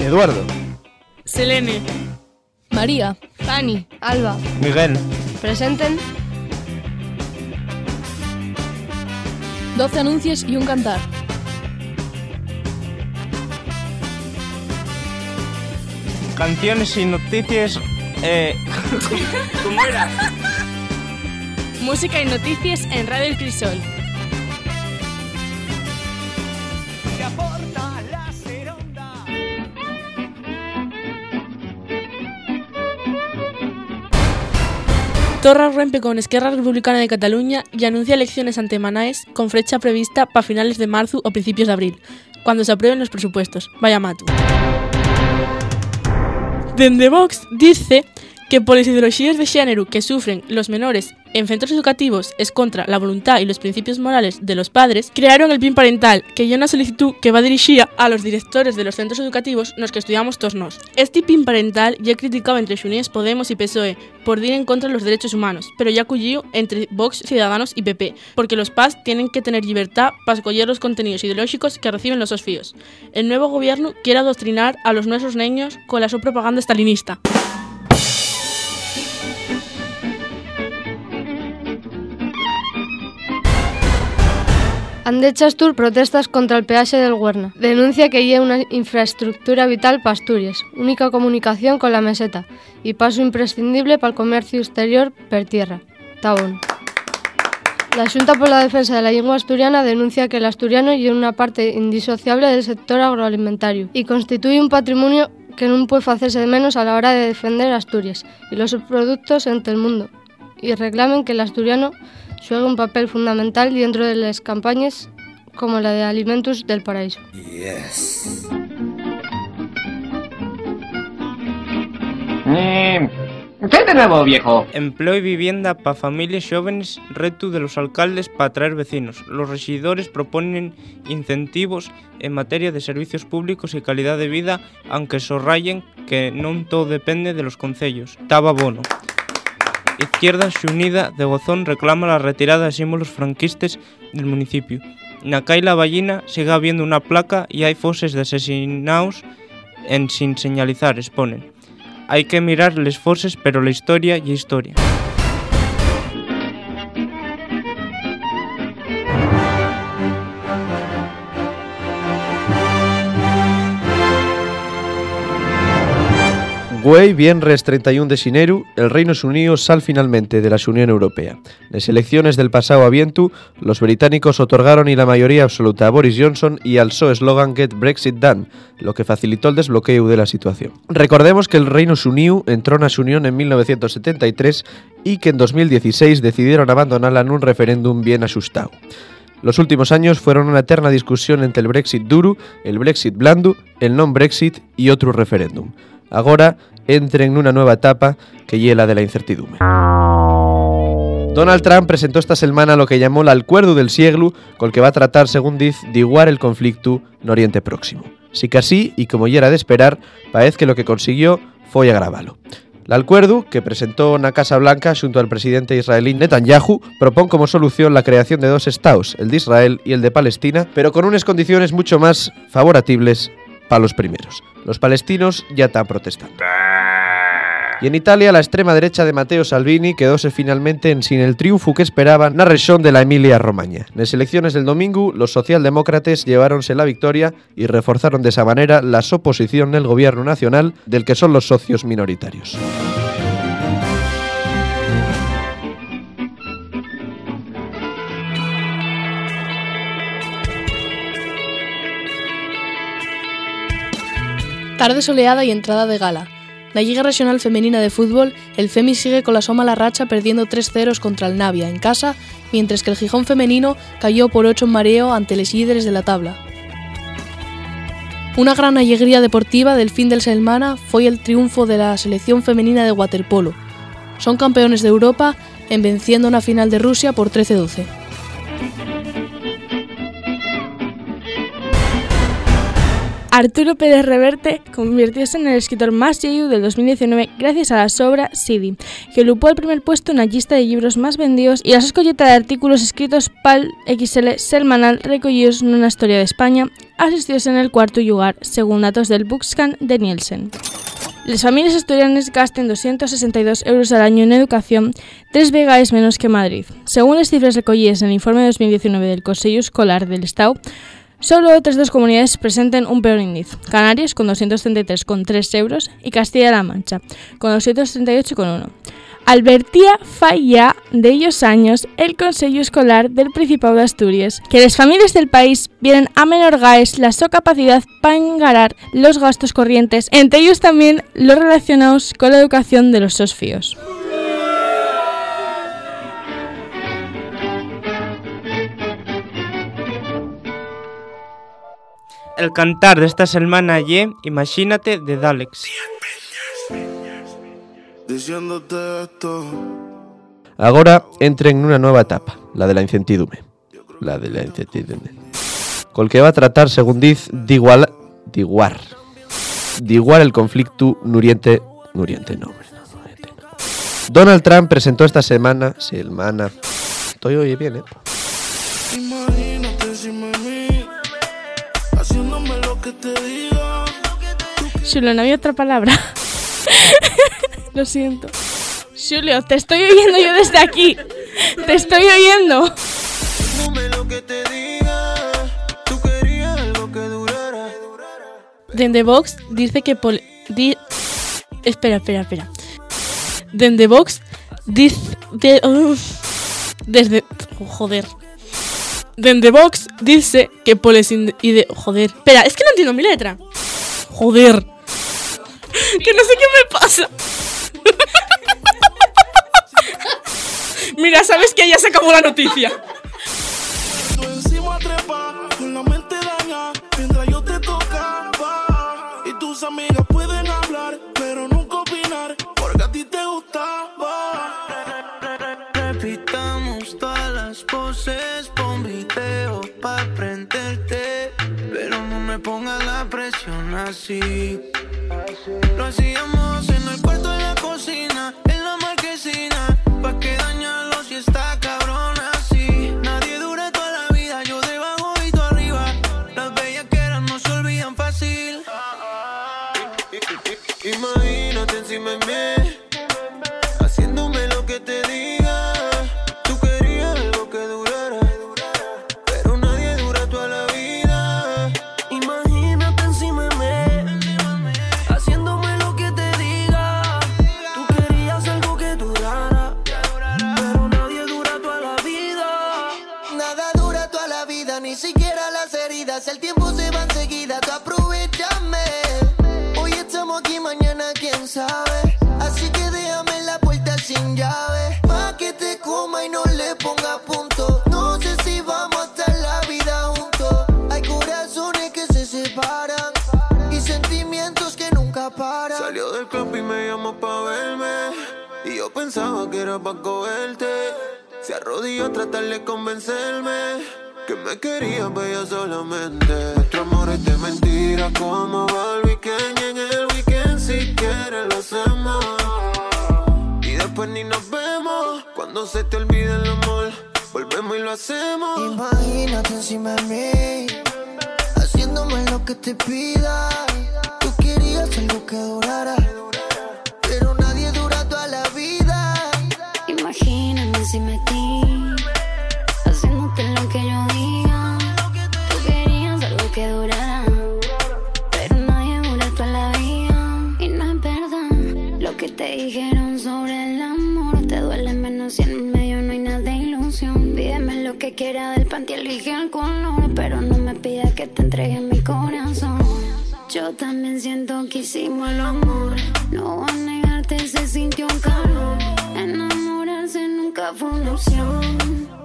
Eduardo. Selene. María. Fanny. Alba. Miguel. Presenten. 12 anuncios y un cantar. Canciones y noticias. Eh... ¿Cómo era? Música y noticias en Radio El Crisol. Torra rompe con Esquerra Republicana de Cataluña y anuncia elecciones ante Manaes con fecha prevista para finales de marzo o principios de abril, cuando se aprueben los presupuestos. Vaya matu. Dende Vox dice que por las ideologías de género que sufren los menores en centros educativos es contra la voluntad y los principios morales de los padres, crearon el PIN parental, que ya una solicitud que va dirigida a los directores de los centros educativos nos que estudiamos todos nos. Este PIN parental ya criticado entre Xunies Podemos y PSOE por ir en contra de los derechos humanos, pero ya acudió entre Vox, Ciudadanos y PP, porque los PAS tienen que tener libertad para escoger los contenidos ideológicos que reciben los sofíos. El nuevo gobierno quiere adoctrinar a los nuestros niños con la su propaganda estalinista. Andechastur protestas contra el peaje del Huerna. Denuncia que lleva una infraestructura vital para Asturias, única comunicación con la meseta y paso imprescindible para el comercio exterior per tierra. Tabón. La Junta por la Defensa de la Lengua Asturiana denuncia que el asturiano es una parte indisociable del sector agroalimentario y constituye un patrimonio que no puede hacerse de menos a la hora de defender Asturias y los productos entre el mundo y reclamen que el asturiano juega un papel fundamental dentro de las campañas como la de Alimentos del Paraíso. Yes. Eh, ¿Qué de nuevo, viejo? Empleo y vivienda para familias jóvenes, reto de los alcaldes para atraer vecinos. Los regidores proponen incentivos en materia de servicios públicos y calidad de vida, aunque sorrayen que non todo depende de los concellos. Taba bono. Izquierda Xunida de Gozón reclama la retirada de símbolos franquistas del municipio. Na Caila Ballina sigue habiendo una placa y hay foses de asesinados en sin señalizar, exponen. Hay que mirar les foses, pero la historia y historia. Güey, viernes 31 de xineru, el Reino Unido sal finalmente de la Unión Europea. Las elecciones del pasado aviento, los británicos otorgaron y la mayoría absoluta a Boris Johnson y alzó eslogan Get Brexit Done, lo que facilitó el desbloqueo de la situación. Recordemos que el Reino Unido entró en la Unión en 1973 y que en 2016 decidieron abandonarla en un referéndum bien asustado. Los últimos años fueron una eterna discusión entre el Brexit duro, el Brexit blando, el non-Brexit y otro referéndum. Ahora entren en una nueva etapa que hiela de la incertidumbre. Donald Trump presentó esta semana lo que llamó el acuerdo del siglo, con el que va a tratar, según dice, de igualar el conflicto en Oriente Próximo. Que así, y como ya era de esperar, parece que lo que consiguió fue agravarlo. El acuerdo, que presentó na Casa Blanca junto al presidente israelí Netanyahu, propone como solución la creación de dos estados, el de Israel y el de Palestina, pero con unas condiciones mucho más favorables para los primeros. Los palestinos ya están protestando. Y en Italia, la extrema derecha de Matteo Salvini quedóse finalmente en sin el triunfo que esperaban na región de la Emilia-Romagna. En las elecciones del domingo, los socialdemócratas lleváronse la victoria y reforzaron de esa manera la oposición del gobierno nacional del que son los socios minoritarios. Tarde soleada y entrada de gala. La Liga Regional Femenina de Fútbol, el FEMI sigue con la soma la racha perdiendo 3-0 contra el Navia en casa, mientras que el Gijón femenino cayó por 8 en mareo ante los líderes de la tabla. Una gran alegría deportiva del fin del semana fue el triunfo de la selección femenina de waterpolo. Son campeones de Europa en venciendo una final de Rusia por 13-12. Arturo Pérez Reverte convirtióse en el escritor más lleio del 2019 gracias a la obra CD, que ocupó el primer puesto en la lista de libros más vendidos y la escolleta de artículos escritos pal XL semanal recollidos en una historia de España, asistióse en el cuarto lugar, según datos del Bookscan de Nielsen. Les familias estudiantes gasten 262 euros al año en educación, tres veces menos que Madrid. Según las cifras recollidas en el informe de 2019 del Consejo Escolar del Estado, Solo otras dos comunidades presenten un peor índice, Canarias con 233,3 euros y Castilla-La Mancha con 238,1. Albertía falla de ellos años el Consejo Escolar del Principado de Asturias, que las familias del país vienen a menor gaes la su capacidad para engarar los gastos corrientes, entre ellos también los relacionados con la educación de los sosfíos. El cantar desta semana lle Imagínate de Dalex. Diciéndote esto. Agora entren nunha nova etapa, la de la incertidume. La de la incertidume. Col que va a tratar, según diz, de igual, de. De igual el conflicto nuriente... Nuriente no, hombre, no, nuriente no. Donald Trump presentó esta semana... Semana... Estoy oye bien, ¿eh? Haciéndome lo que te diga. Julio, no había otra palabra. Lo siento. Julio, te estoy oyendo yo desde aquí. Te estoy oyendo. Dende Vox dice que pol... di- Espera, espera, espera. Dende Vox dice... de- uf. Desde... oh, joder. Dende Vox dice que poles inde- y de... Joder. Espera, es que no entiendo mi letra. Joder. Que no sé qué me pasa. Mira, sabes que ya se acabó la noticia. Tú encima trepa, con la mente daña, mientras yo te tocaba. Y tus amigas pueden hablar, pero nunca opinar, porque a ti te gustaba. Repitamos todas las poses, Pongas la presión así. Lo hacíamos en el cuarto, en la cocina, en la marquesina. Pa' que dañarlo tiempo se va enseguida, tú aprovechame. Hoy estamos aquí, mañana quién sabe. Así que déjame la puerta sin llave. Pa' que te coma y no le ponga punto. No sé si vamos a estar la vida juntos. Hay corazones que se separan y sentimientos que nunca paran. Salió del club y me llamó pa' verme. Y yo pensaba que era pa' cogerte. Se arrodilló a tratar de convencerme. Que me quería bella solamente. Nuestro amor es de mentira. Como va el weekend en el weekend si quieres lo hacemos. Y después ni nos vemos. Cuando se te olvida el amor, volvemos y lo hacemos. Imagínate encima de mí, haciéndome lo que te pida. Tú querías algo que durara, lo que quiera del panty Elige el color Pero no me pidas que te entregue mi corazón yo también siento que hicimos el amor. No voy a negarte, se sintió un calor. Enamorarse nunca fue una opción.